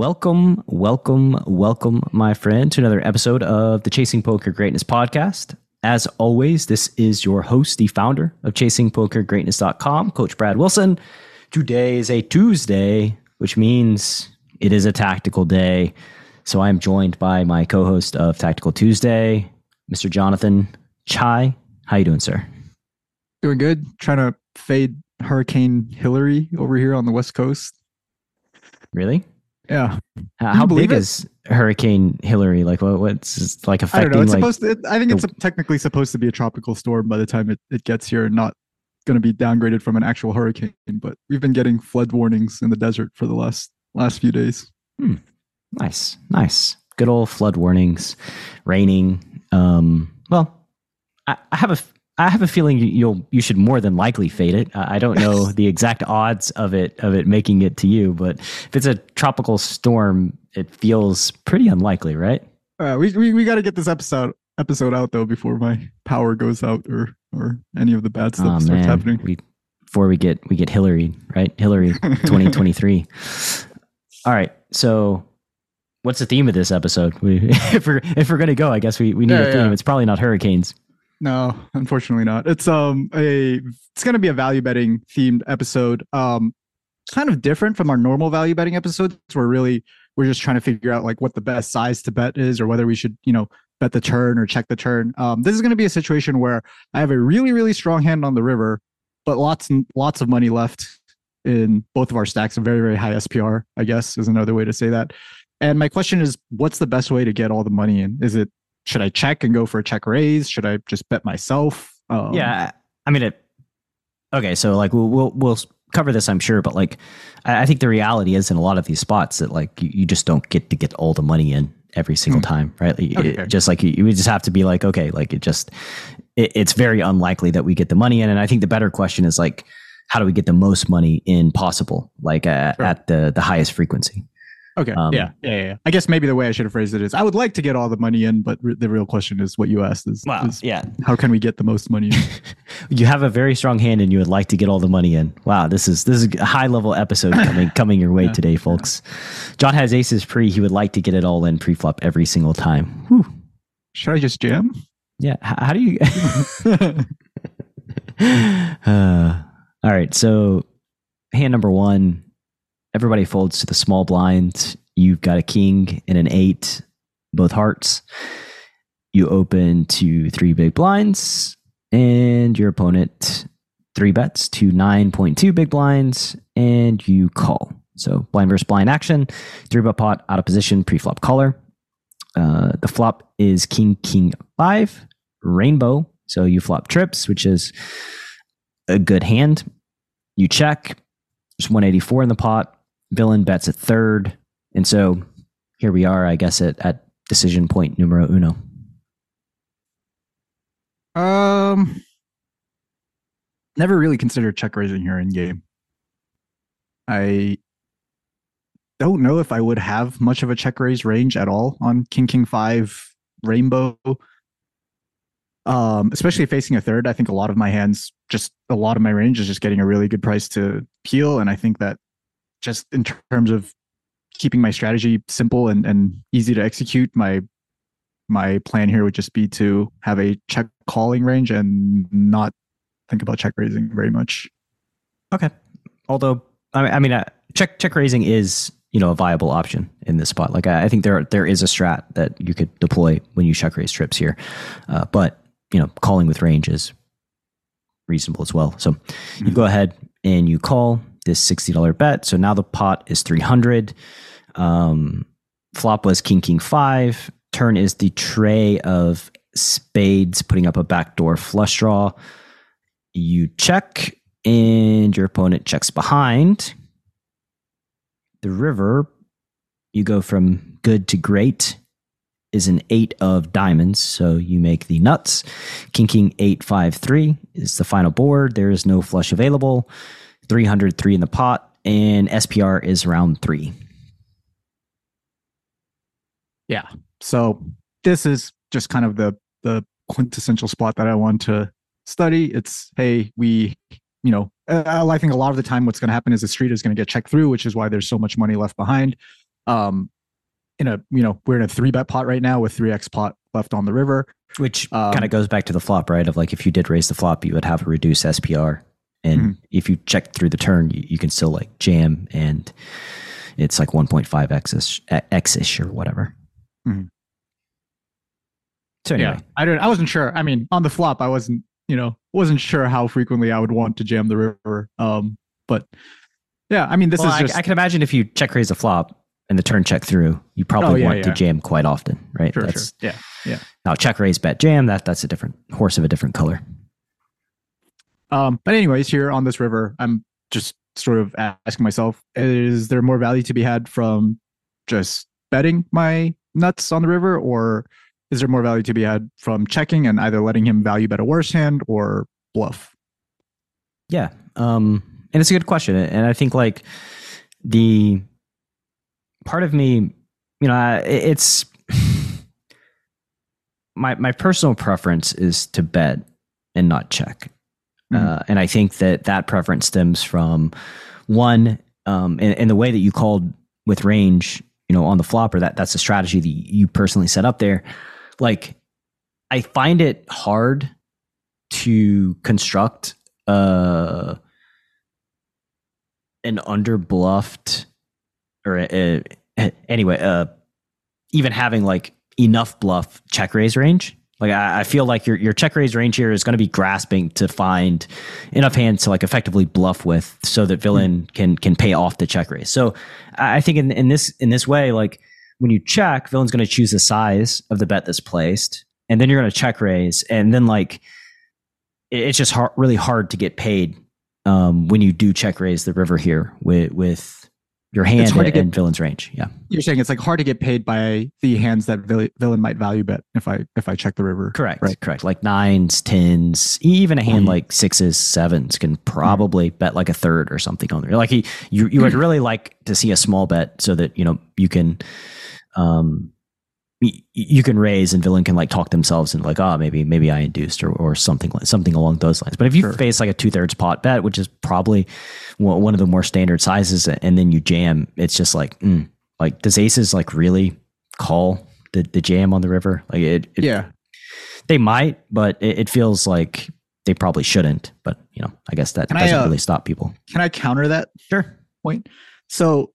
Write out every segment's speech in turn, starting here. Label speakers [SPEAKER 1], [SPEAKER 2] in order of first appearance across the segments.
[SPEAKER 1] Welcome, welcome, welcome, my friend, to another episode of the Chasing Poker Greatness podcast. As always, this is your host, the founder of ChasingPokerGreatness.com, Coach Brad Wilson. Today is a Tuesday, which means it is a tactical day. So I am joined by my co-host of Tactical Tuesday, Mr. Jonathan Chai. How you doing, sir?
[SPEAKER 2] Doing good. Trying to fade Hurricane Hilary over here on the West Coast.
[SPEAKER 1] Really?
[SPEAKER 2] Yeah.
[SPEAKER 1] How, how big
[SPEAKER 2] it?
[SPEAKER 1] is Hurricane Hilary? Like, what, what's like
[SPEAKER 2] I
[SPEAKER 1] affecting?
[SPEAKER 2] don't know. It's
[SPEAKER 1] like,
[SPEAKER 2] supposed to, I think it's technically supposed to be a tropical storm by the time it, it gets here and not going to be downgraded from an actual hurricane. But we've been getting flood warnings in the desert for the last last few days.
[SPEAKER 1] Nice, nice. Good old flood warnings, raining. Um, well, I, I have a I have a feeling you- you'll you should more than likely fade it. I I don't know the exact odds of it of it making it to you, but if it's a tropical storm, it feels pretty unlikely, right?
[SPEAKER 2] Uh, we we, we got to get this episode episode out though before my power goes out or or any of the bad stuff
[SPEAKER 1] oh
[SPEAKER 2] starts
[SPEAKER 1] man,
[SPEAKER 2] happening.
[SPEAKER 1] we before we get we get Hilary right, Hilary, twenty twenty three. All right, so. What's the theme of this episode? We, if we're if we're gonna go, I guess we, we need
[SPEAKER 2] Yeah,
[SPEAKER 1] a theme.
[SPEAKER 2] yeah.
[SPEAKER 1] It's probably not hurricanes.
[SPEAKER 2] No, unfortunately not. It's um a it's gonna be a value betting themed episode. Um kind of different from our normal value betting episodes where really we're just trying to figure out like what the best size to bet is or whether we should, you know, bet the turn or check the turn. Um this is gonna be a situation where I have a really, really strong hand on the river, but lots and lots of money left in both of our stacks, a very, very high SPR, I guess is another way to say that. And my question is, what's the best way to get all the money in? Is it should I check and go for a check raise? Should I just bet myself? Um,
[SPEAKER 1] yeah, I mean it. Okay, so like we'll we'll, we'll cover this, I'm sure, but like I, I think the reality is in a lot of these spots that like you, you just don't get to get all the money in every single
[SPEAKER 2] Hmm.
[SPEAKER 1] time, right? Like,
[SPEAKER 2] Okay,
[SPEAKER 1] it-
[SPEAKER 2] okay.
[SPEAKER 1] just like you, you just have to be like, okay, like it just it, it's very unlikely that we get the money in, and I think the better question is like, how do we get the most money in possible, like uh,
[SPEAKER 2] Sure.
[SPEAKER 1] at the the highest frequency?
[SPEAKER 2] Okay.
[SPEAKER 1] Um,
[SPEAKER 2] yeah, yeah. Yeah. Yeah. I guess maybe the way I should have phrased it is I would like to get all the money in, but re- the real question is what you asked is, is
[SPEAKER 1] yeah,
[SPEAKER 2] how can we get the most money in?
[SPEAKER 1] you have a very strong hand and you would like to get all the money in. Wow, this is this is a high level episode coming coming your way
[SPEAKER 2] Yeah,
[SPEAKER 1] today, folks. Jon has aces pre. He would like to get it all in pre flop every single time. Whew.
[SPEAKER 2] should I just jam?
[SPEAKER 1] Yeah. H- how do you? uh, all right. So hand number one, everybody folds to the small blind. You've got a king and an eight, both hearts. You open to three big blinds, and your opponent three bets to 9.2 big blinds, and you call. So blind versus blind action, three bet pot out of position, pre-flop caller. Uh, the flop is king, king five, rainbow. So you flop trips, which is a good hand. You check. There's 184 in the pot. Villain bets at third. And so here we are, I guess, at, at decision point numero uno.
[SPEAKER 2] um, never really considered check raising here in game. I don't know if I would have much of a check raise range at all on King King Five Rainbow. Um, especially facing a third, I think a lot of my hands, just a lot of my range is just getting a really good price to peel, and I think that just in terms of keeping my strategy simple and, and easy to execute, my my plan here would just be to have a check calling range and not think about check raising very much.
[SPEAKER 1] Okay. Although, I mean, I mean uh, check check raising is you know a viable option in this spot. Like I, I think there there is a strat that you could deploy when you check raise trips here, uh, but you know calling with range is reasonable as well. So you
[SPEAKER 2] Mhm.
[SPEAKER 1] go ahead and you call this sixty dollar bet. So now the pot is three hundred. Um, flop was king king five. Turn is the tray of spades, putting up a backdoor flush draw. You check and your opponent checks behind. The river, you go from good to great, is an eight of diamonds. So you make the nuts. King King 853 is the final board. There is no flush available. 303 in the pot, and SPR is round three.
[SPEAKER 2] Yeah. So this is just kind of the the quintessential spot that I want to study. It's hey, we, you know, uh, I think a lot of the time what's going to happen is the street is going to get checked through, which is why there's so much money left behind. Um, in a you know we're in a three bet pot right now with three x pot left on the river,
[SPEAKER 1] which um, kind of goes back to the flop, right? Of like if you did raise the flop, you would have a reduced SPR, and mm-hmm. if you check through the turn, you, you, can still like jam, and it's like 1.5 x x ish or whatever. Mm-hmm. So anyway,
[SPEAKER 2] yeah, I don't. I wasn't sure. I mean, on the flop, I wasn't. You know, wasn't sure how frequently I would want to jam the river. Um, but yeah, I mean, this well, is just.
[SPEAKER 1] I, I can imagine if you check raise a flop, and the turn check through, you probably oh, yeah, want yeah. to jam quite often, right?
[SPEAKER 2] Sure, that's, sure. Yeah, yeah.
[SPEAKER 1] Now check raise bet jam that that's a different horse of a different color.
[SPEAKER 2] Um, but anyways, here on this river, I'm just sort of asking myself: Is there more value to be had from just betting my nuts on the river, or is there more value to be had from checking and either letting him value bet a worse hand or bluff?
[SPEAKER 1] Yeah, um, and it's a good question, and I think like the part of me, you know, it's my my personal preference is to bet and not check, mm-hmm. uh, and I think that that preference stems from one, um, in, in the way that you called with range, you know, on the flopper. That that's a strategy that you personally set up there. Like, I find it hard to construct uh, an under bluffed or uh, anyway, uh, even having like enough bluff check raise range. Like I, I feel like your your check raise range here is going to be grasping to find enough hands to like effectively bluff with, so that villain mm. can can pay off the check raise. So I think in in this in this way, like when you check, villain's going to choose the size of the bet that's placed, and then you're going to check raise, and then like it's just hard, really hard to get paid um, when you do check raise the river here with with your hand it's hard and, to get, villain's range. Yeah.
[SPEAKER 2] You're saying it's like hard to get paid by the hands that villain might value bet if I if I check the river.
[SPEAKER 1] Correct. Right. Correct. Like nines, tens, even a hand mm like sixes, sevens can probably mm bet like a third or something on there. Like he, you you would really like to see a small bet so that you know you can um you can raise and villain can like talk themselves and like oh maybe maybe I induced or, or something like something along those lines. But if you sure. face like a two thirds pot bet, which is probably one of the more standard sizes, and then you jam, it's just like mm, like does aces like really call the the jam on the river? Like it, it
[SPEAKER 2] yeah,
[SPEAKER 1] they might, but it, it, feels like they probably shouldn't. But you know, I guess that can doesn't I, uh, really stop people.
[SPEAKER 2] Can I counter that?
[SPEAKER 1] Sure.
[SPEAKER 2] Point. So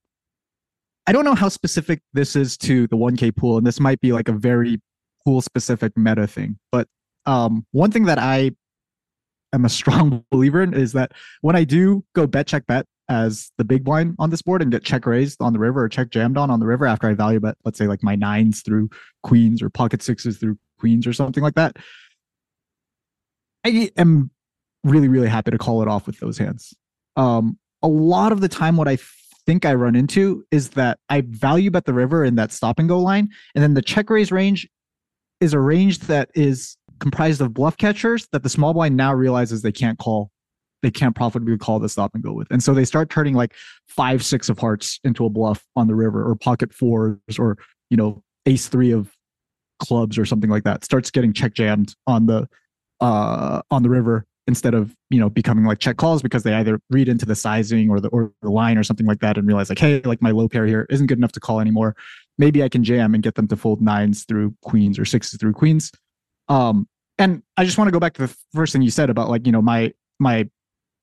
[SPEAKER 2] I don't know how specific this is to the 1K pool, and this might be like a very pool specific meta thing. But um, one thing that I am a strong believer in is that when I do go bet check bet as the big blind on this board and get check raised on the river or check jammed on on the river after I value bet, let's say like my nines through queens or pocket sixes through queens or something like that, I am really really happy to call it off with those hands. Um, a lot of the time, what I think I run into is that I value bet the river in that stop and go line, and then the check raise range is a range that is comprised of bluff catchers that the small blind now realizes they can't call they can't profitably call the stop and go with. And so they start turning like five, six of hearts into a bluff on the river or pocket fours or, you know, ace three of clubs or something like that. Starts getting check jammed on the uh on the river instead of you know becoming like check calls because they either read into the sizing or the or the line or something like that and realize like hey like my low pair here isn't good enough to call anymore. Maybe i can jam and get them to fold nines through queens or sixes through queens. Um and i just want to go back to the first thing you said about like you know my my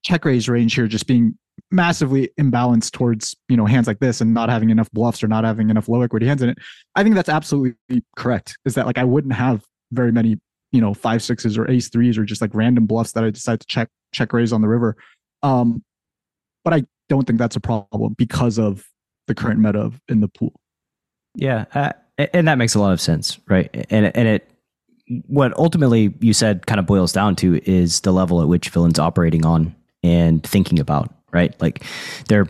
[SPEAKER 2] check raise range here just being massively imbalanced towards you know hands like this and not having enough bluffs or not having enough low equity hands in it. I think that's absolutely correct is that like i wouldn't have very many you know five sixes or ace threes or just like random bluffs that I decide to check check raise on the river. Um, but I don't think that's a problem because of the current meta in the pool.
[SPEAKER 1] Yeah, uh, and that makes a lot of sense, right? And and it what ultimately you said kind of boils down to is the level at which villain's operating on and thinking about, right? Like there,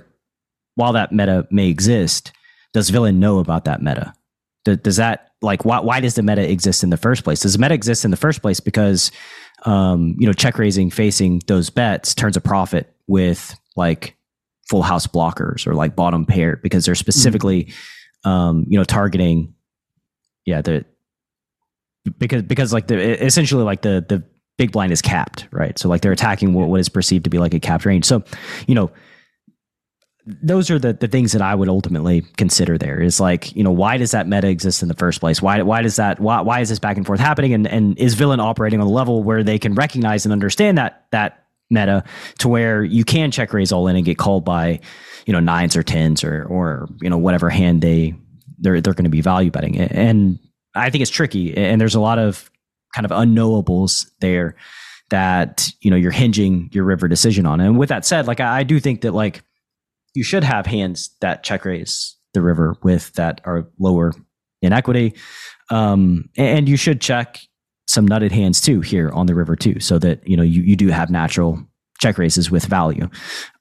[SPEAKER 1] while that meta may exist, does villain know about that meta? Does that like why why does the meta exist in the first place? Does the meta exist in the first place because um, you know check raising facing those bets turns a profit with like full house blockers or like bottom pair because they're specifically mm-hmm. um, you know targeting yeah the because because like the essentially like the the big blind is capped right so like they're attacking what, what is perceived to be like a capped range so you know those are the, the things that I would ultimately consider there is like, you know, why does that meta exist in the first place? Why, why does that, why, why is this back and forth happening? And, and is villain operating on a level where they can recognize and understand that, that meta to where you can check raise all in and get called by, you know, nines or tens or, or, you know, whatever hand they, they're, they're going to be value betting. And I think it's tricky. And there's a lot of kind of unknowables there that, you know, you're hinging your river decision on. And with that said, like, I, I do think that like, you should have hands that check raise the river with that are lower in equity. Um, and you should check some nutted hands too here on the river too, so that you know you, you do have natural check raises with value.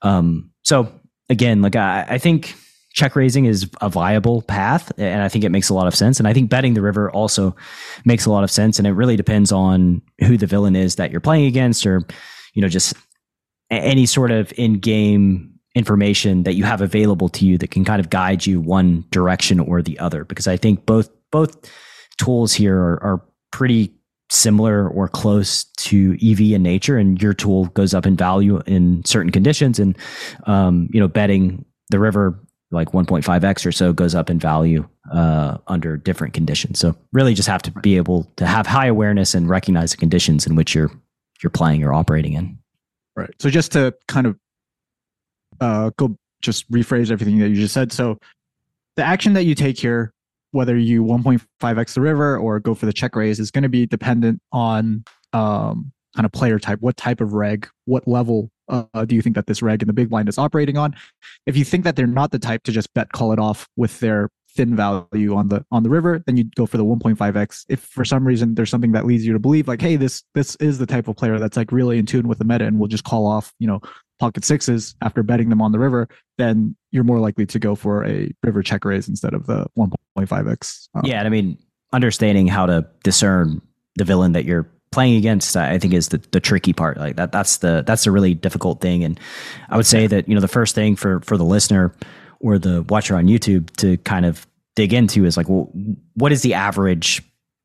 [SPEAKER 1] Um, so again, like I, I think check raising is a viable path and i think it makes a lot of sense and i think betting the river also makes a lot of sense and it really depends on who the villain is that you're playing against or you know just any sort of in-game information that you have available to you that can kind of guide you one direction or the other because i think both both tools here are, are pretty similar or close to ev in nature and your tool goes up in value in certain conditions and um, you know betting the river like 1.5x or so goes up in value uh, under different conditions. So really just have to be able to have high awareness and recognize the conditions in which you're you're playing or operating in.
[SPEAKER 2] Right. So just to kind of uh, go just rephrase everything that you just said. So the action that you take here, whether you 1.5x the river or go for the check raise, is going to be dependent on um, kind of player type. What type of reg? What level uh, do you think that this reg in the big blind is operating on? If you think that they're not the type to just bet call it off with their thin value on the on the river, then you go for the 1.5x. If for some reason there's something that leads you to believe like, hey, this this is the type of player that's like really in tune with the meta and will just call off, you know, pocket sixes after betting them on the river, then you're more likely to go for a river check raise instead of the 1.5x.
[SPEAKER 1] Um, yeah, I mean, understanding how to discern the villain that you're playing against i think is the, the tricky part like that that's the that's the really difficult thing and i would say that you know the first thing for for the listener or the watcher on youtube to kind of dig into is like well what is the average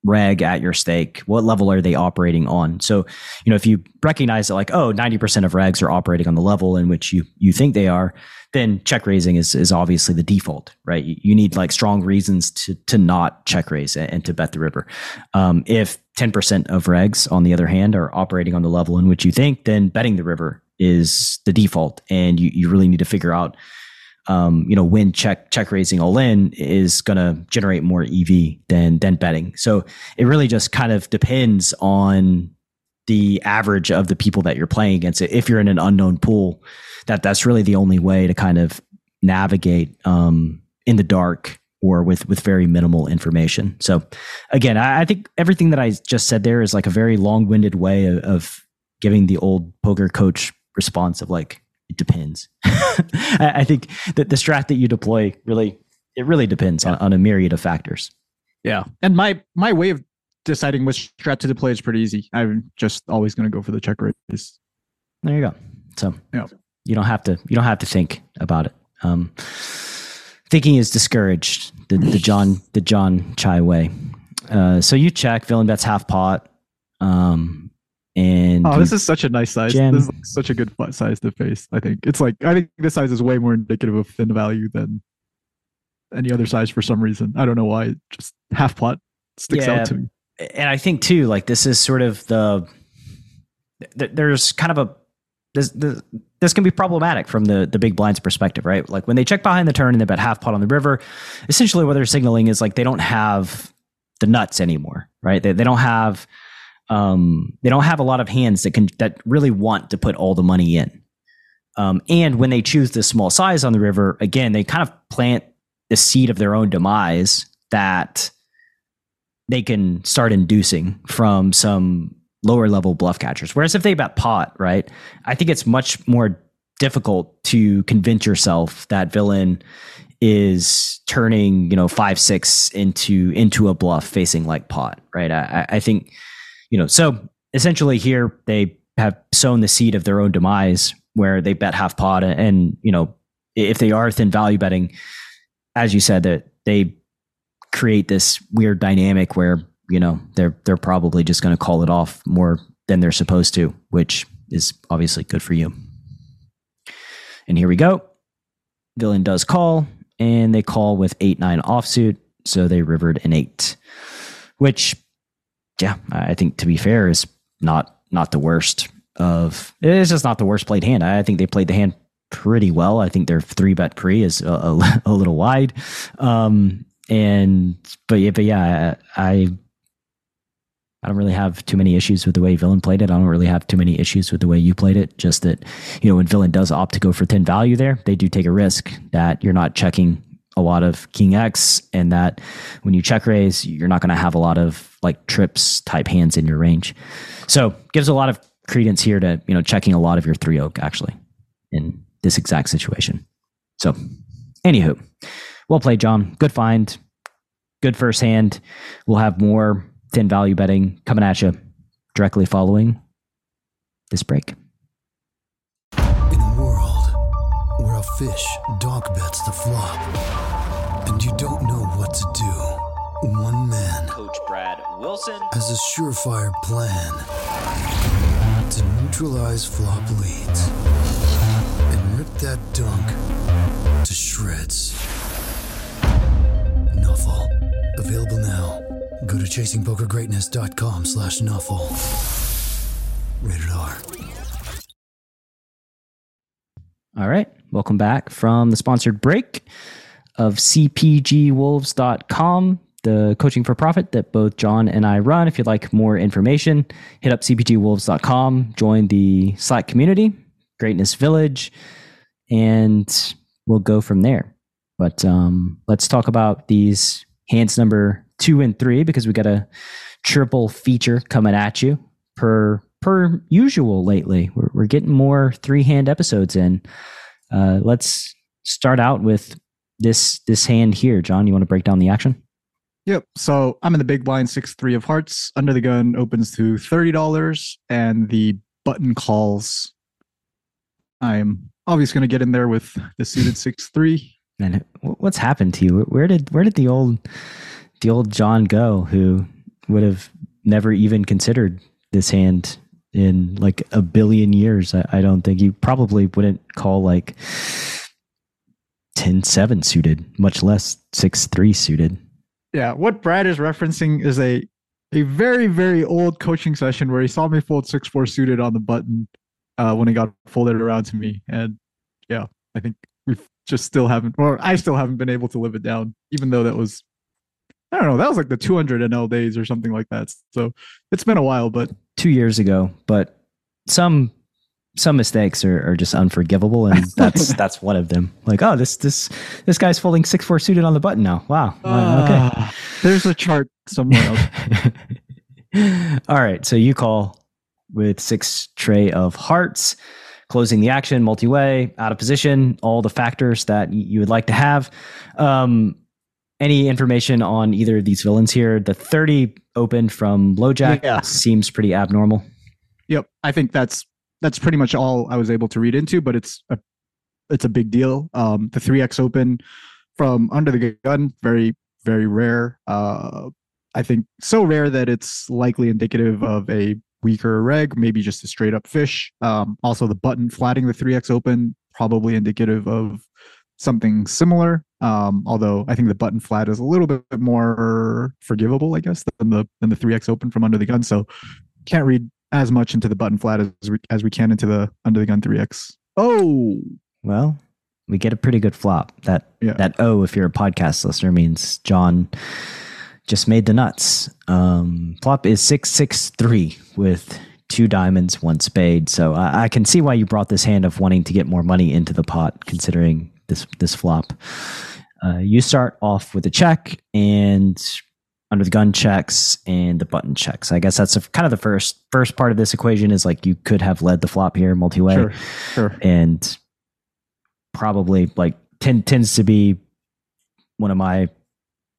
[SPEAKER 1] reg at your stake? What level are they operating on? So, you know, if you recognize that like, oh, 90% of regs are operating on the level in which you you think they are, then check raising is is obviously the default, right? You, need like strong reasons to to not check raise and, and to bet the river. Um, if 10% of regs, on the other hand, are operating on the level in which you think, then betting the river is the default. And you, you really need to figure out um, you know, when check check raising all in is going to generate more EV than than betting. So it really just kind of depends on the average of the people that you're playing against. If you're in an unknown pool, that that's really the only way to kind of navigate um, in the dark or with with very minimal information. So again, I, I, think everything that I just said there is like a very long winded way of, of giving the old poker coach response of like it depends. I think that the strat that you deploy really it really depends yeah. on, on a myriad of factors.
[SPEAKER 2] Yeah. And my my way of deciding which strat to deploy is pretty easy. I'm just always going to go for the check raise.
[SPEAKER 1] There you go. So yeah. you don't have to you don't have to think about it. Um, thinking is discouraged. The the Jon the Jon Chai way. Uh, so you check villain bets half pot. Um, and
[SPEAKER 2] oh, this is such a nice size. Gem. This is like such a good size to face. I think it's like I think this size is way more indicative of thin value than any other size for some reason. I don't know why. Just half pot sticks yeah, out to me.
[SPEAKER 1] And I think too, like this is sort of the there's kind of a this, this this can be problematic from the the big blinds perspective, right? Like when they check behind the turn and they bet half pot on the river, essentially what they're signaling is like they don't have the nuts anymore, right? They they don't have um, they don't have a lot of hands that can that really want to put all the money in. Um, and when they choose the small size on the river, again, they kind of plant the seed of their own demise that they can start inducing from some lower level bluff catchers. Whereas if they bet pot, right, I think it's much more difficult to convince yourself that villain is turning, you know, five six into into a bluff facing like pot, right? I, I think, you know, so essentially here they have sown the seed of their own demise where they bet half pot and you know if they are thin value betting as you said that they create this weird dynamic where you know they're they're probably just going to call it off more than they're supposed to which is obviously good for you. And here we go. Villain does call and they call with 8-9 offsuit so they rivered an 8 which yeah i think to be fair is not not the worst of it's just not the worst played hand. I think they played the hand pretty well. I think their three bet pre is a, a, a little wide. Um, and but yeah, but yeah, I I don't really have too many issues with the way Villain played it. I don't really have too many issues with the way you played it. Just that, you know, when Villain does opt to go for thin value there, they do take a risk that you're not checking a lot of King X and that when you check raise, you're not going to have a lot of like trips type hands in your range. So gives a lot of credence here to you know checking a lot of your three oak actually in this exact situation. So, anywho, well played, Jon. Good find. Good first hand. We'll have more thin value betting coming at you directly following this break.
[SPEAKER 3] In a world where a fish donk bets the flop, and you don't know what to do, one man,
[SPEAKER 4] Coach Brad Wilson,
[SPEAKER 3] has a surefire plan to neutralize flop leads and rip that donk to shreds. Nuffle. Available now. Go to chasingpokergreatness.com slash nuffle. Rated R.
[SPEAKER 1] All right. Welcome back from the sponsored break of CPGWolves.com, the coaching for profit that both Jon and I run. If you'd like more information, hit up CPGWolves.com, join the Slack community, Greatness Village, and we'll go from there. But um, let's talk about these hands number two and three because we got a triple feature coming at you per per usual lately. We're, we're getting more three hand episodes in. Uh, let's start out with this this hand here, Jon. You want to break down the action?
[SPEAKER 2] Yep. So I'm in the big blind six three of hearts. Under the gun opens to thirty dollars, and the button calls. I'm obviously going to get in there with the suited six three.
[SPEAKER 1] And what's happened to you? Where did where did the old the old Jon go, who would have never even considered this hand in like a billion years? I, I don't think you probably wouldn't call like 10 7 suited, much less 6 3 suited.
[SPEAKER 2] Yeah, what Brad is referencing is a a very very old coaching session where he saw me fold six four suited on the button uh, when it got folded around to me, and yeah, I think we just still haven't, or I still haven't been able to live it down, even though that was. I don't know. That was like the 200 NL days or something like that. So it's been a while, but
[SPEAKER 1] two years ago. But some some mistakes are, are just unforgivable, and that's that's one of them. Like, oh, this this this guy's folding six four suited on the button now. Wow. Uh, okay.
[SPEAKER 2] Uh, there's a chart somewhere
[SPEAKER 1] else. All right. So you call with six tray of hearts, closing the action, multi way, out of position, all the factors that you would like to have. Um, any information on either of these villains here? The 30 open from low jack yeah. seems pretty abnormal.
[SPEAKER 2] Yep. I think that's that's pretty much all I was able to read into, but it's a it's a big deal. Um, the three X open from under the gun, very very rare. Uh, I think so rare that it's likely indicative of a weaker reg, maybe just a straight up fish. Um, also, the button flatting the three X open, probably indicative of something similar. Um, although I think the button flat is a little bit more forgivable, I guess, than the than the three X open from under the gun. So can't read as much into the button flat as we as we can into the under the gun three X. Oh,
[SPEAKER 1] well, we get a pretty good flop. That yeah. that oh, if you're a podcast listener, means Jon just made the nuts. Um, flop is six six three with two diamonds, one spade. So I, I, can see why you brought this hand of wanting to get more money into the pot, considering this this flop. Uh, you start off with a check, and under the gun checks and the button checks. I guess that's a, kind of the first first part of this equation is like you could have led the flop here multi way,
[SPEAKER 2] Sure, sure.
[SPEAKER 1] and probably like tend, tends to be one of my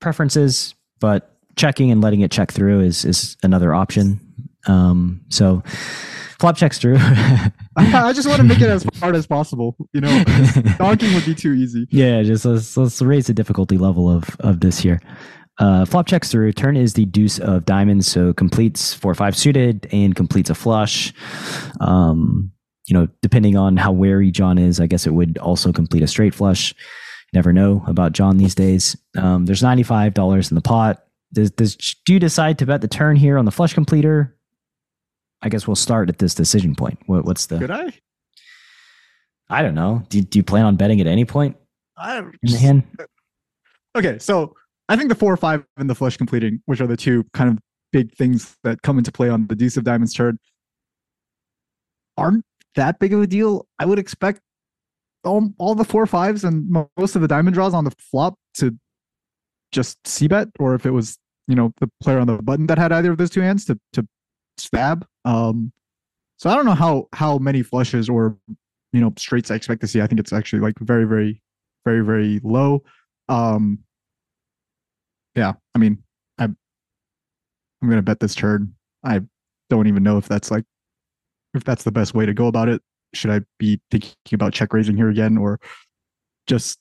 [SPEAKER 1] preferences. But checking and letting it check through is is another option. Um, so flop checks through.
[SPEAKER 2] I just want to make it as hard as possible. You know, donking would be too easy.
[SPEAKER 1] Yeah, just let's, let's raise the difficulty level of of this here. Uh, flop checks through. Turn is the deuce of diamonds, so completes four five suited and completes a flush. Um, you know, depending on how wary Jon is, I guess it would also complete a straight flush. Never know about Jon these days. Um, there's ninety five dollars in the pot. Does, does do you decide to bet the turn here on the flush completer? I guess we'll start at this decision point. What, what's the?
[SPEAKER 2] Could I?
[SPEAKER 1] I don't know. Do, do you plan on betting at any point
[SPEAKER 2] I
[SPEAKER 1] in the hand?
[SPEAKER 2] okay, so I think the four or five and the flush completing, which are the two kind of big things that come into play on the Deuce of Diamonds turn, aren't that big of a deal. I would expect all, all the four fives and most of the diamond draws on the flop to just c bet, or if it was you know the player on the button that had either of those two hands to to stab. Um, so I don't know how how many flushes or you know straights I expect to see. I think it's actually like very very very very low. Um, yeah, I mean, I I'm gonna bet this turn. I don't even know if that's like if that's the best way to go about it. Should I be thinking about check raising here again, or just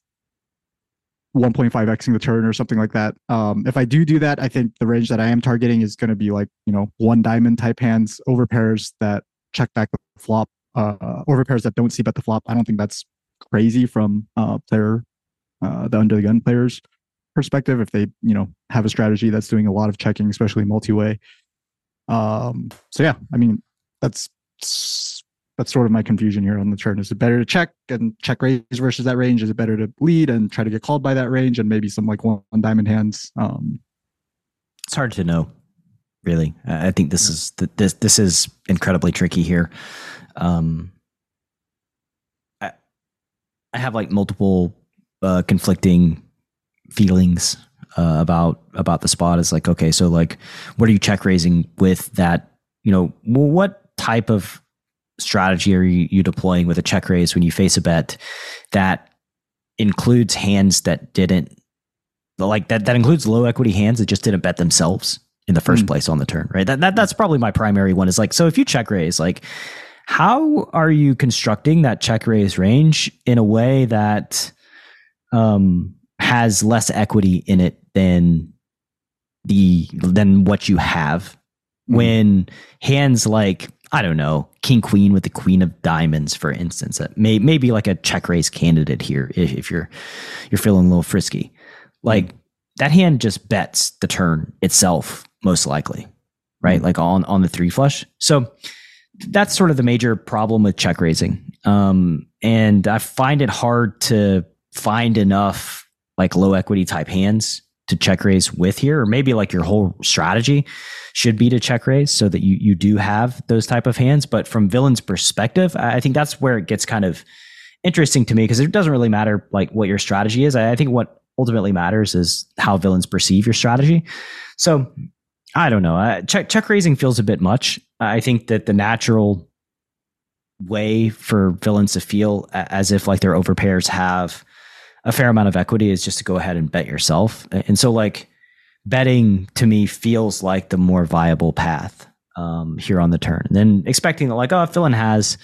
[SPEAKER 2] 1.5xing the turn or something like that? Um, if I do do that, I think the range that I am targeting is going to be like you know one diamond type hands over pairs that check back the flop, uh, over pairs that don't c bet the flop. I don't think that's crazy from uh, player uh, the under the gun players perspective if they you know have a strategy that's doing a lot of checking especially multi-way. Um so yeah i mean that's that's sort of my confusion here on the turn is it better to check and check raise versus that range? Is it better to lead and try to get called by that range and maybe some like one, one diamond hands? Um
[SPEAKER 1] It's hard to know, really. I think this is this this is incredibly tricky here. Um, I I have like multiple uh, conflicting feelings uh, about about the spot. Is like okay, so like, what are you check raising with that? You know, well, what type of strategy are you, you deploying with a check raise when you face a bet that includes hands that didn't like that that includes low equity hands that just didn't bet themselves in the first
[SPEAKER 2] Mm.
[SPEAKER 1] place on the turn, right? That, that that's probably my primary one is like so if you check raise, like how are you constructing that check raise range in a way that um has less equity in it than the than what you have
[SPEAKER 2] Mhm.
[SPEAKER 1] when hands like I don't know, king queen with the queen of diamonds, for instance, that may maybe like a check raise candidate here if, if you're you're feeling a little frisky. Like that hand just bets the turn itself, most likely, right? Like on on the three flush. So that's sort of the major problem with check raising. Um, and I find it hard to find enough like low equity type hands to check raise with here, or maybe like your whole strategy should be to check raise so that you you do have those type of hands. But from villain's perspective, I think that's where it gets kind of interesting to me because it doesn't really matter like what your strategy is. I think what ultimately matters is how villains perceive your strategy. So I don't know. Check check raising feels a bit much. I think that the natural way for villains to feel as if like their overpairs have a fair amount of equity is just to go ahead and bet yourself. And so like betting to me feels like the more viable path um, here on the turn. And then expecting that like, oh, villain has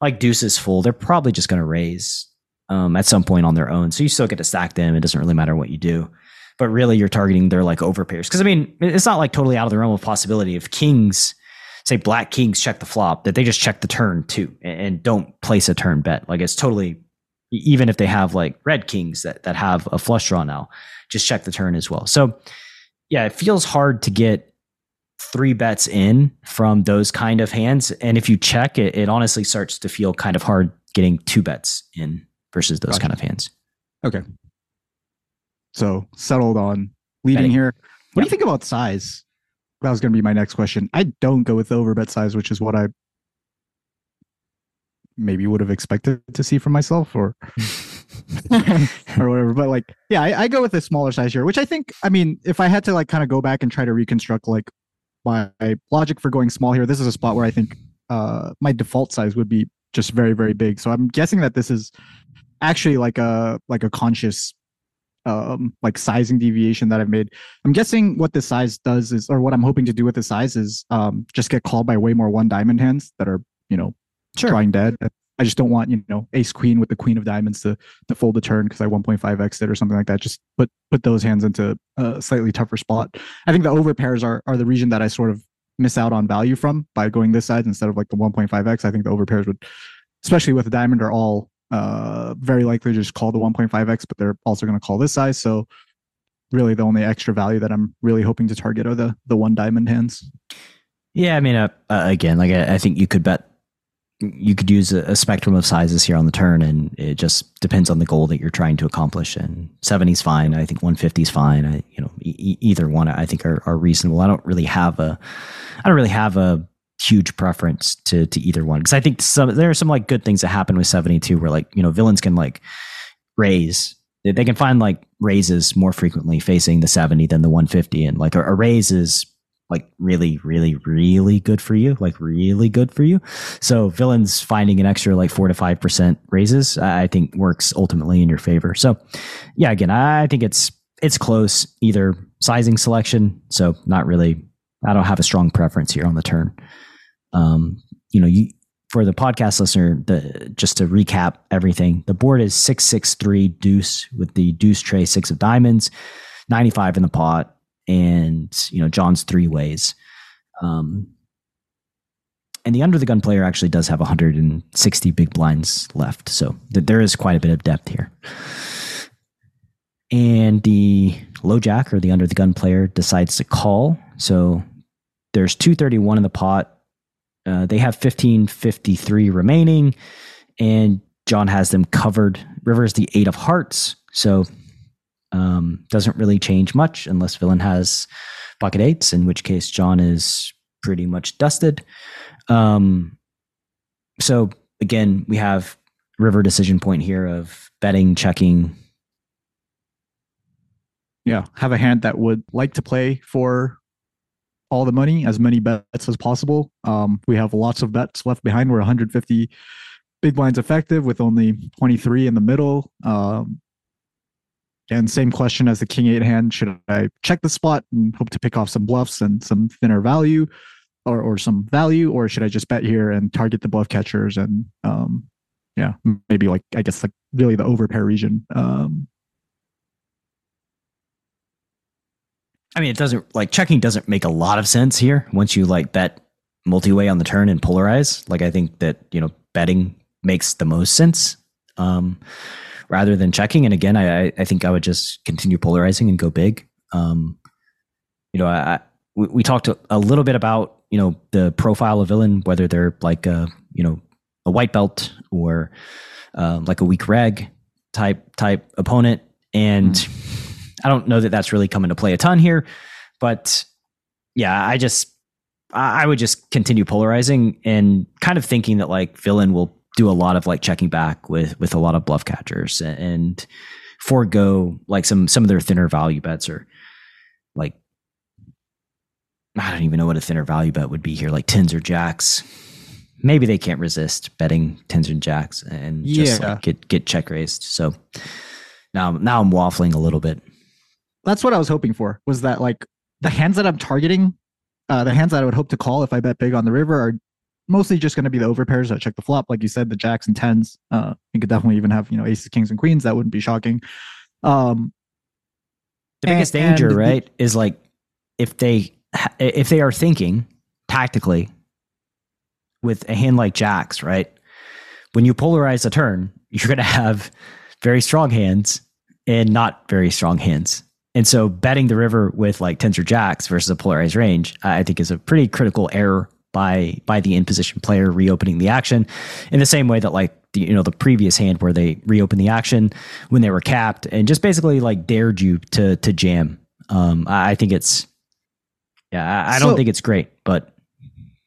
[SPEAKER 1] like deuces full, they're probably just going to raise um, at some point on their own. So you still get to stack them. It doesn't really matter what you do. But really, you're targeting their like overpairs. Because I mean, it's not like totally out of the realm of possibility. If kings, say black kings, check the flop, that they just check the turn too and, don't place a turn bet. Like it's totally, even if they have like red kings that that have a flush draw now, just check the turn as well. So yeah, it feels hard to get three bets in from those kind of hands. And if you check it, it honestly starts to feel kind of hard getting two bets in versus those
[SPEAKER 2] Gotcha.
[SPEAKER 1] kind of hands.
[SPEAKER 2] okay so settled on leading
[SPEAKER 1] Betting.
[SPEAKER 2] here what do you think about size that was going to be my next question i don't go with the overbet size which is what i maybe would have expected to see from myself or or whatever. But like, yeah, I, I go with a smaller size here, which I think, I mean, if I had to like kind of go back and try to reconstruct like my logic for going small here, this is a spot where I think uh my default size would be just very, very big. So I'm guessing that this is actually like a like a conscious um like sizing deviation that I've made. I'm guessing what the size does is or what I'm hoping to do with the size is um just get called by way more one diamond hands that are, you know,
[SPEAKER 1] Sure.
[SPEAKER 2] drawing dead. I just don't want, you know, ace queen with the queen of diamonds to to fold the turn because I 1.5x it or something like that. Just put put those hands into a slightly tougher spot. I think the over pairs are are the region that I sort of miss out on value from by going this size instead of like the 1.5x. I think the over pairs would, especially with the diamond, are all uh very likely to just call the 1.5x, but they're also going to call this size. So really, the only extra value that I'm really hoping to target are the the one diamond hands.
[SPEAKER 1] Yeah, I mean, uh, uh, again, like I, I think you could bet you could use a, a spectrum of sizes here on the turn, and it just depends on the goal that you're trying to accomplish. And 70 is fine. I think 150 is fine. I, you know, e- either one I think are, are reasonable. I don't really have a, I don't really have a huge preference to to either one because I think some there are some like good things that happen with 72 where like you know villains can like raise they, they can find like raises more frequently facing the 70 than the 150 and like a, a raise is like really really really good for you like really good for you. So villains finding an extra like four to five percent raises i think works ultimately in your favor. So yeah again i think it's it's close either sizing selection. So not really i don't have a strong preference here on the turn. Um you know you for the podcast listener the just to recap everything the board is 663 deuce with the deuce tray six of diamonds 95 in the pot and you know Jon's three ways. Um, and the under the gun player actually does have 160 big blinds left, so th- there is quite a bit of depth here. And the low jack or the under the gun player decides to call. So there's 231 in the pot. Uh, they have 1553 remaining, and Jon has them covered. River is the eight of hearts, so um, doesn't really change much unless villain has pocket eights, in which case Jon is pretty much dusted. Um, so again, we have river decision point here of betting, checking.
[SPEAKER 2] Yeah, have a hand that would like to play for all the money, as many bets as possible. Um, we have lots of bets left behind. We're 150 big blinds effective with only 23 in the middle. Um, and same question as the king eight hand. Should I check the spot and hope to pick off some bluffs and some thinner value or, or some value, or should I just bet here and target the bluff catchers and um, yeah, maybe like I guess like really the overpair region. Um,
[SPEAKER 1] I mean, it doesn't like checking doesn't make a lot of sense here once you like bet multi-way on the turn and polarize. Like I think that, you know, betting makes the most sense. Um, rather than checking. And again, I, I think I would just continue polarizing and go big. Um, you know, I, we, we talked a, little bit about, you know, the profile of villain, whether they're like a, you know, a white belt or uh, like a weak reg type type opponent. And mm. I don't know that that's really come into play a ton here, but yeah, I just, I would just continue polarizing and kind of thinking that like villain will do a lot of like checking back with with a lot of bluff catchers and, and forego like some some of their thinner value bets or like I don't even know what a thinner value bet would be here, like tens or jacks. Maybe they can't resist betting tens and jacks and just
[SPEAKER 2] Yeah.
[SPEAKER 1] like get get check raised. So now now I'm waffling a little bit.
[SPEAKER 2] that's what I was hoping for. Was that like the hands that I'm targeting, uh, the hands that I would hope to call if I bet big on the river are mostly just going to be the overpairs that check the flop, like you said, the jacks and tens. Uh, you could definitely even have you know aces, kings, and queens. That wouldn't be shocking. Um,
[SPEAKER 1] The biggest
[SPEAKER 2] And-
[SPEAKER 1] danger,
[SPEAKER 2] and the-
[SPEAKER 1] right, is like if they if they are thinking tactically with a hand like jacks, right? When you polarize a turn, you're going to have very strong hands and not very strong hands. And so betting the river with like tens or jacks versus a polarized range, I think is a pretty critical error by by the in position player reopening the action in the same way that like the you know the previous hand where they reopened the action when they were capped and just basically like dared you to to jam. Um, I think it's yeah, I I don't
[SPEAKER 2] So-
[SPEAKER 1] think it's great, but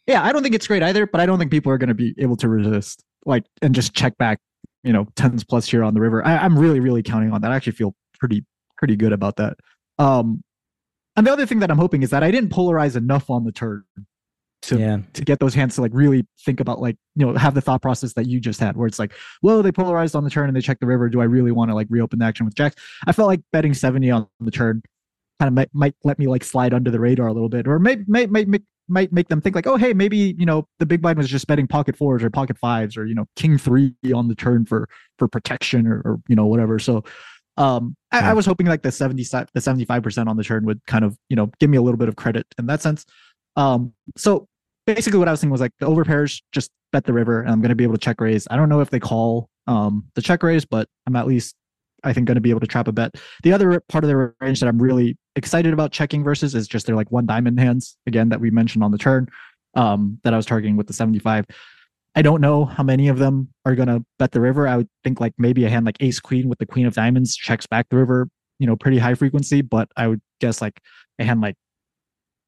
[SPEAKER 2] yeah, I don't think it's great either, but I don't think people are going to be able to resist like and just check back you know tens plus here on the river. I, I'm really really counting on that. I actually feel pretty pretty good about that. Um, and the other thing that I'm hoping is that I didn't polarize enough on the turn to
[SPEAKER 1] yeah.
[SPEAKER 2] to get those hands to like really think about like you know have the thought process that you just had where it's like well they polarized on the turn and they check the river do i really want to like reopen the action with jacks i felt like betting 70 on the turn kind of might, might let me like slide under the radar a little bit or may, may, may, may, might make them think like oh hey maybe you know the big blind was just betting pocket fours or pocket fives or you know king three on the turn for for protection or, or you know whatever so um I,
[SPEAKER 1] Yeah.
[SPEAKER 2] I was hoping like the 70 the 75% on the turn would kind of you know give me a little bit of credit in that sense um so basically what I was thinking was like the over pairs just bet the river and I'm going to be able to check raise. I don't know if they call um the check raise, but I'm at least I think going to be able to trap a bet. The other part of the range that I'm really excited about checking versus is just their like one diamond hands again that we mentioned on the turn um that I was targeting with the 75. I don't know how many of them are going to bet the river. I would think like maybe a hand like ace queen with the queen of diamonds checks back the river, you know, pretty high frequency, but I would guess like a hand like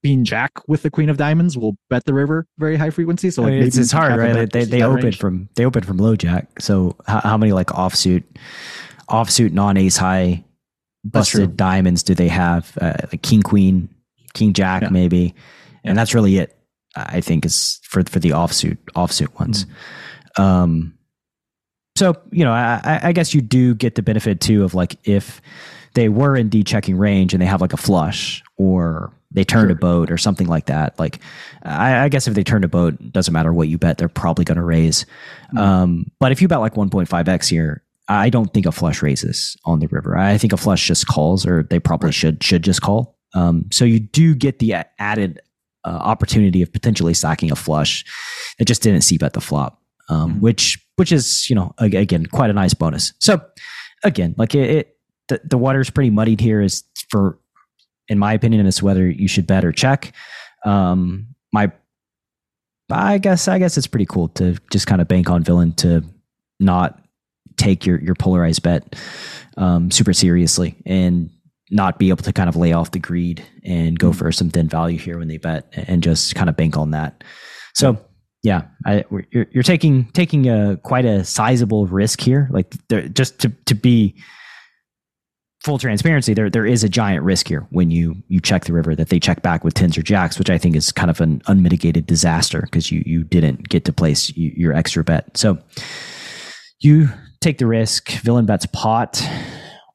[SPEAKER 2] queen jack with the queen of diamonds will bet the river very high frequency. So
[SPEAKER 1] I
[SPEAKER 2] like
[SPEAKER 1] mean, it's,
[SPEAKER 2] maybe
[SPEAKER 1] it's hard, right? they they open
[SPEAKER 2] range.
[SPEAKER 1] from they open from low jack. So how, how many like offsuit, offsuit non ace high busted diamonds do they have? Uh, like king queen, king jack
[SPEAKER 2] Yeah.
[SPEAKER 1] maybe,
[SPEAKER 2] Yeah.
[SPEAKER 1] and that's really it. I think is for for the offsuit offsuit ones.
[SPEAKER 2] Mm.
[SPEAKER 1] Um, so you know, I, I- guess you do get the benefit too of like if they were indeed checking range and they have like a flush or they turned a boat or something like that. Like I, I guess if they turned a boat, doesn't matter what you bet, they're probably going to raise.
[SPEAKER 2] Mm.
[SPEAKER 1] Um, but if you bet like 1.5x here, I don't think a flush raises on the river. I think a flush just calls, or they probably should should just call. Um, so you do get the added uh, opportunity of potentially stacking a flush that just didn't see bet the flop, um,
[SPEAKER 2] Mhm.
[SPEAKER 1] which which is you know again quite a nice bonus. So again, like it, it the, the water's pretty muddied here is for in my opinion as to whether you should bet or check. Um, my I guess I guess it's pretty cool to just kind of bank on villain to not take your your polarized bet um, super seriously and not be able to kind of lay off the greed and go
[SPEAKER 2] Mm.
[SPEAKER 1] for some thin value here when they bet and just kind of bank on that. So yeah, I, you're, you're taking taking a quite a sizable risk here. Like there, just to to be full transparency, there there is a giant risk here when you you check the river that they check back with tens or jacks, which I think is kind of an unmitigated disaster because you you didn't get to place y- your extra bet. So you take the risk. Villain bets pot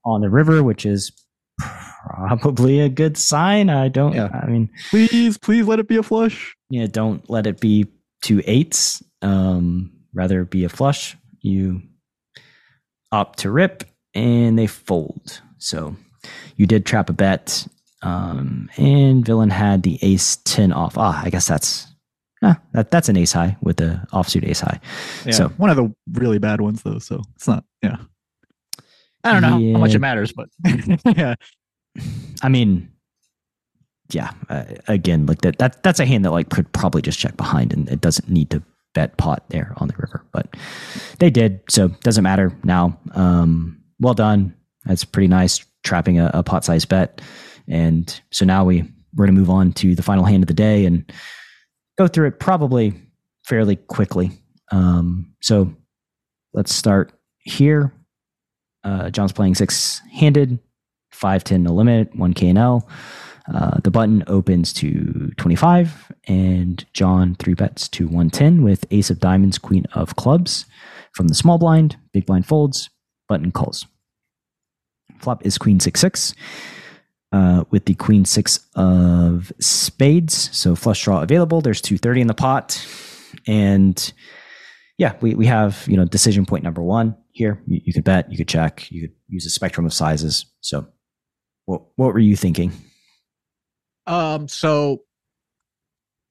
[SPEAKER 1] on the river, which is probably a good sign. I don't.
[SPEAKER 2] Yeah.
[SPEAKER 1] I mean,
[SPEAKER 2] please, please let it be a flush.
[SPEAKER 1] yeah, don't let it be two eights. Um, rather be a flush. You opt to rip, and they fold. So you did trap a bet, um, and villain had the ace ten off. Ah, I guess that's ah, that, that's an ace high with the offsuit ace high.
[SPEAKER 2] Yeah,
[SPEAKER 1] So-
[SPEAKER 2] one of the really bad ones though. So it's not. Yeah. I don't know how- how much it matters, but yeah,
[SPEAKER 1] I mean, yeah. Uh, again, like that, that that's a hand that like could probably just check behind, and it doesn't need to bet pot there on the river. But they did, so doesn't matter now. Um, well done. That's pretty nice trapping a, a pot size bet, and so now we we're gonna move on to the final hand of the day and go through it probably fairly quickly. Um, so let's start here. Uh, Jon's playing six handed, 510 no limit, 1K and L. Uh, the button opens to 25, and Jon three bets to 110 with ace of diamonds, queen of clubs. From the small blind, big blind folds, button calls. Flop is queen 6 6 uh, with the queen 6 of spades. So flush draw available. There's 230 in the pot. And yeah, we, we have, you know, decision point number one here. You, you could bet, you could check, you could use a spectrum of sizes. So what, what were you thinking?
[SPEAKER 2] Um, so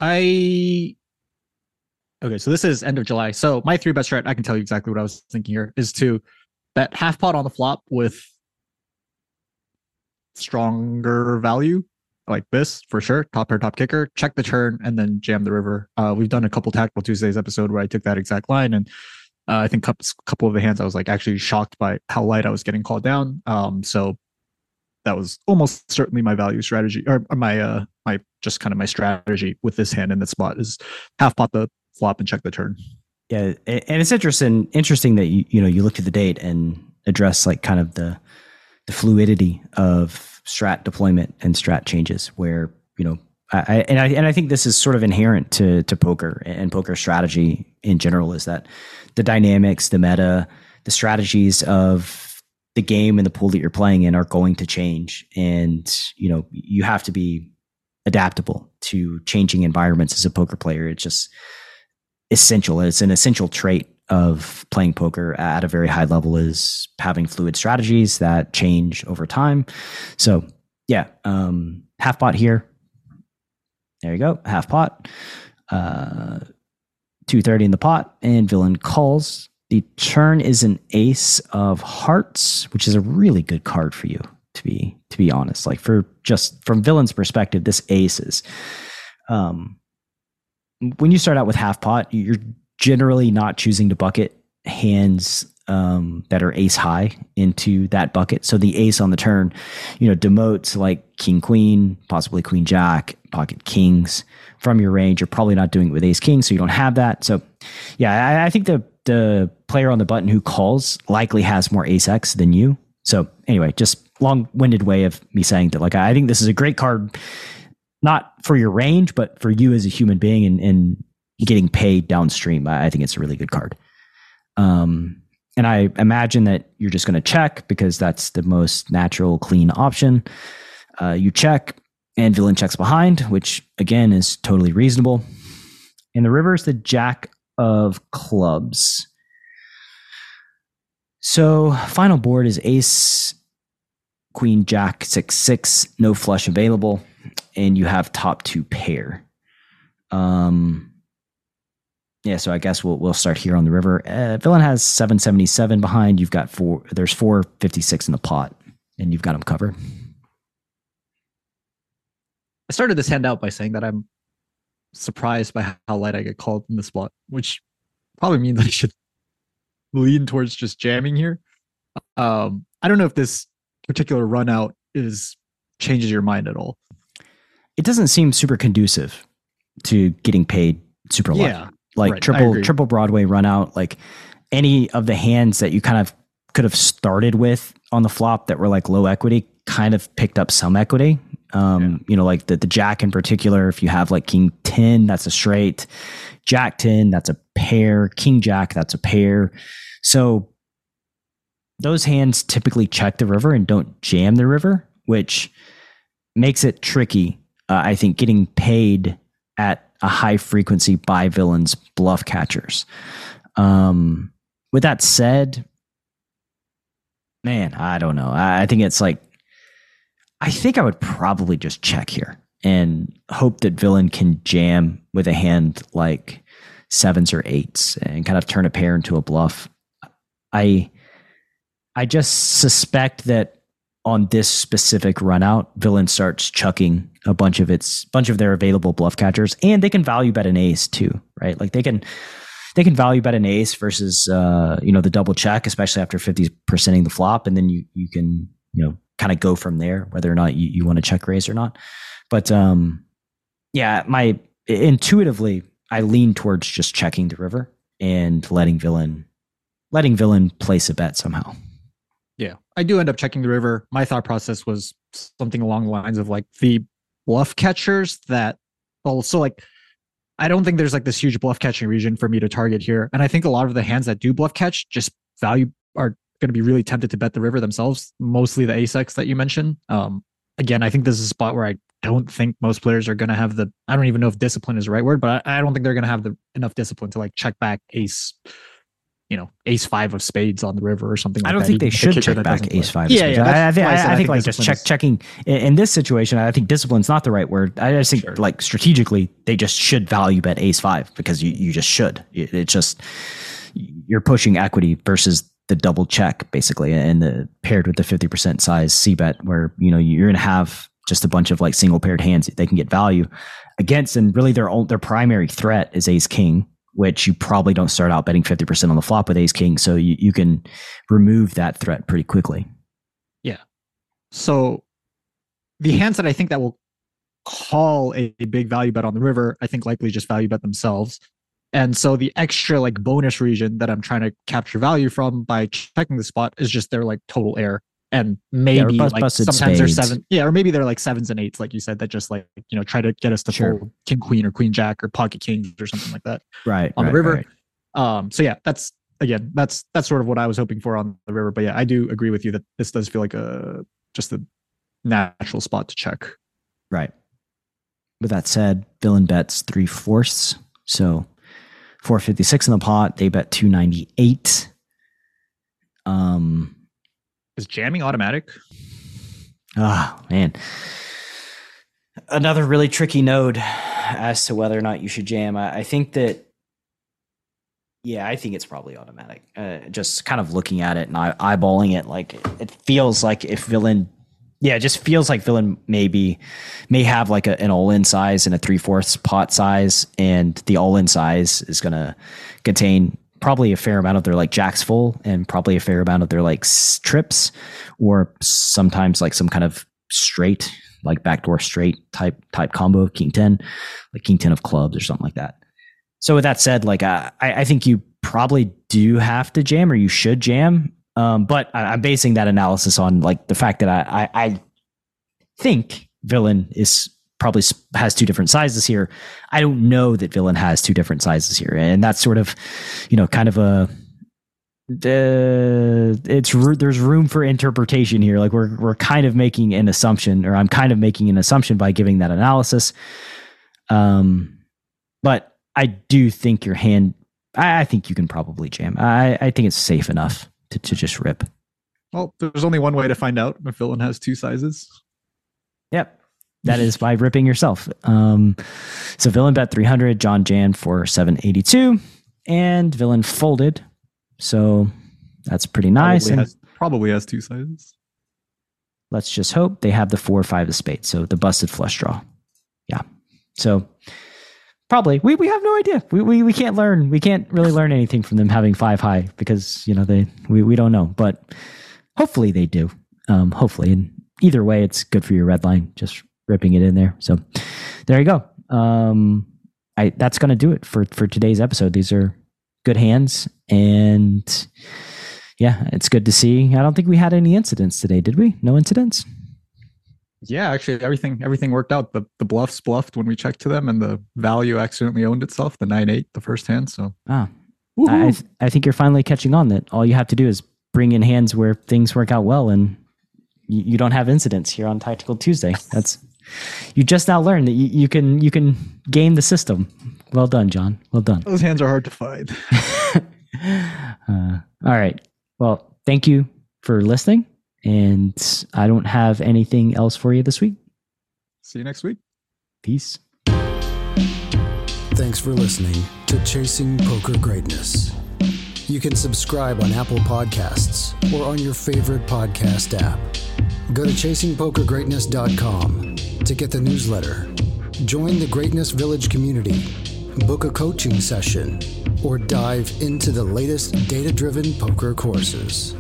[SPEAKER 2] I okay, so this is end of July. So my three bet strat, I can tell you exactly what I was thinking here, is to bet half pot on the flop with stronger value, like this for sure. Top pair, top kicker, check the turn, and then jam the river. Uh we've done a couple tactical Tuesdays episode where I took that exact line and uh, I think a couple of the hands I was like actually shocked by how light I was getting called down. Um, so that was almost certainly my value strategy or my uh my just kind of my strategy with this hand in that spot is half pot the flop and check the turn.
[SPEAKER 1] Yeah, and it's interesting interesting that you you know you looked at the date and address like kind of the the fluidity of strat deployment and strat changes where you know I, and I and I think this is sort of inherent to to poker and poker strategy in general is that the dynamics, the meta, the strategies of the game and the pool that you're playing in are going to change, and you know you have to be adaptable to changing environments as a poker player. It's just essential. It's an essential trait of playing poker at a very high level is having fluid strategies that change over time. So yeah, um, half pot here. There you go, half pot. Uh, 230 in the pot, and villain calls. The turn is an ace of hearts, which is a really good card for you, to be to be honest. Like for just from villain's perspective, this ace is um when you start out with half pot, you're generally not choosing to bucket hands um, that are ace high into that bucket. So the ace on the turn, you know, demotes like king queen, possibly queen jack, pocket kings from your range. You're probably not doing it with ace king, so you don't have that. So yeah, I, I think the the player on the button who calls likely has more ace x than you. So anyway, just long winded way of me saying that like I think this is a great card not for your range, but for you as a human being and, and getting paid downstream. I think it's a really good card. Um, and I imagine that you're just going to check because that's the most natural, clean option. Uh, you check, and villain checks behind, which again is totally reasonable. And the river is the jack of clubs. So final board is ace, queen, jack, six, six, no flush available and you have top two pair. Um, yeah, so I guess we'll we'll start here on the river. Uh, villain has seven seventy seven behind. You've got four. There's four fifty six in the pot, and you've got them covered.
[SPEAKER 2] I started this handout by saying that I'm surprised by how light I get called in the spot, which probably means I should lean towards just jamming here. Um, I don't know if this particular run out is changes your mind at all
[SPEAKER 1] it doesn't seem super conducive to getting paid super lucky. Yeah, like right, triple triple Broadway run out, like any of the hands that you kind of could have started with on the flop that were like low equity kind of picked up some equity. Um, yeah. you know, like the the jack in particular, if you have like king 10, that's a straight, jack 10, that's a pair, king jack, that's a pair. So those hands typically check the river and don't jam the river, which makes it tricky uh, I think getting paid at a high frequency by villains bluff catchers. Um, with that said, man, I don't know. I, I think it's like, I think I would probably just check here and hope that villain can jam with a hand like sevens or eights and kind of turn a pair into a bluff. I I just suspect that on this specific run out, villain starts chucking a bunch of its bunch of their available bluff catchers, and they can value bet an ace too, right? Like they can they can value bet an ace versus uh, you know the double check, especially after fifty percenting the flop, and then you you can you know kind of go from there whether or not you, you want to check raise or not. But um, yeah, my intuitively I lean towards just checking the river and letting villain letting villain place a bet somehow.
[SPEAKER 2] Yeah, I do end up checking the river. My thought process was something along the lines of like the bluff catchers that also like I don't think there's like this huge bluff catching region for me to target here. And I think a lot of the hands that do bluff catch just value are going to be really tempted to bet the river themselves, mostly the ace X that you mentioned. Um, again, I think this is a spot where I don't think most players are going to have the, I don't even know if discipline is the right word, but I, I don't think they're going to have the enough discipline to like check back ace you know ace five of spades on the river or something.
[SPEAKER 1] I
[SPEAKER 2] don't
[SPEAKER 1] like think they should check back ace five. Yeah, yeah. I, I, think, I, I, I think like just check is... checking in, in, this situation. I think discipline's not the right word. I just think sure. like strategically they just should value bet ace five because you you just should. It's just you're pushing equity versus the double check basically, and the paired with the fifty percent size c bet where you know you're gonna have just a bunch of like single paired hands that they can get value against, and really their own, their primary threat is ace king which you probably don't start out betting 50% on the flop with ace king. So you, you can remove that threat pretty quickly.
[SPEAKER 2] Yeah. So the hands that I think that will call a, a, big value bet on the river, I think likely just value bet themselves. And so the extra like bonus region that I'm trying to capture value from by checking the spot is just their like total air. And maybe
[SPEAKER 1] bust-
[SPEAKER 2] like sometimes they're
[SPEAKER 1] spades.
[SPEAKER 2] seven, yeah, or maybe they're like sevens and eights, like you said, that just like you know try to get us to
[SPEAKER 1] Sure.
[SPEAKER 2] full king queen or queen jack or pocket kings or something like that.
[SPEAKER 1] Right.
[SPEAKER 2] On the river.
[SPEAKER 1] right.
[SPEAKER 2] Um, so yeah, that's again, that's that's sort of what I was hoping for on the river. But yeah, I do agree with you that this does feel like a just a natural spot to check.
[SPEAKER 1] Right. With that said, villain bets three fourths. So 456 in the pot. They bet 298. Um,
[SPEAKER 2] Is jamming automatic?
[SPEAKER 1] ah, man. Another really tricky node as to whether or not you should jam. I, I think that, yeah, I think it's probably automatic. Uh, just kind of looking at it and eye- eyeballing it, like it feels like if villain, yeah, it just feels like villain maybe may have like a, an all-in size and a three-fourths pot size, and the all-in size is going to contain probably a fair amount of their like jacks full and probably a fair amount of their like trips or sometimes like some kind of straight like backdoor straight type type combo of king 10 like king 10 of clubs or something like that. So with that said like uh, I, I think you probably do have to jam or you should jam um, but I, i'm basing that analysis on like the fact that i i, I think villain is probably has two different sizes here i don't know that villain has two different sizes here and that's sort of you know kind of a uh, it's there's room for interpretation here. Like we're we're kind of making an assumption, or I'm kind of making an assumption by giving that analysis. Um, but I do think your hand. I, I think you can probably jam. I I think it's safe enough to to just rip.
[SPEAKER 2] Well, there's only one way to find out if villain has two sizes.
[SPEAKER 1] Yep. That is by ripping yourself. Um, so villain bet 300, Jon Jan for 782, and villain folded. So that's pretty nice.
[SPEAKER 2] Probably
[SPEAKER 1] And
[SPEAKER 2] has, probably has two sizes.
[SPEAKER 1] let's just hope they have the four or five of spades. So the busted flush draw. Yeah. So probably we, we have no idea. We, we, we can't learn. We can't really learn anything from them having five high because, you know, they, we, we don't know, but hopefully they do. Um, hopefully. And either way, it's good for your red line, just ripping it in there. So there you go. Um, I, that's going to do it for, for today's episode. These are good hands and yeah, it's good to see. I don't think we had any incidents today, did we? No incidents?
[SPEAKER 2] Yeah, actually, everything everything worked out. The the bluffs bluffed when we checked to them, and the value accidentally owned itself. The nine eight, the first hand. So
[SPEAKER 1] Ah, I, I, th- I think you're finally catching on that all you have to do is bring in hands where things work out well and you, you don't have incidents here on Tactical Tuesday. That's you just now learned that you, you can you can game the system. Well done, Jon. Well done.
[SPEAKER 2] those hands are hard to find.
[SPEAKER 1] Uh, all right. Well, thank you for listening. And I don't have anything else for you this week.
[SPEAKER 2] See you next week.
[SPEAKER 1] Peace.
[SPEAKER 3] Thanks for listening to Chasing Poker Greatness. You can subscribe on Apple Podcasts or on your favorite podcast app. Go to chasingpokergreatness.com to get the newsletter, join the Greatness Village community, book a coaching session, or dive into the latest data driven poker courses.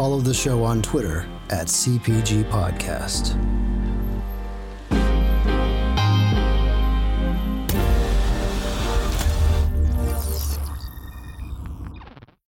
[SPEAKER 3] Follow the show on Twitter at CPG Podcast.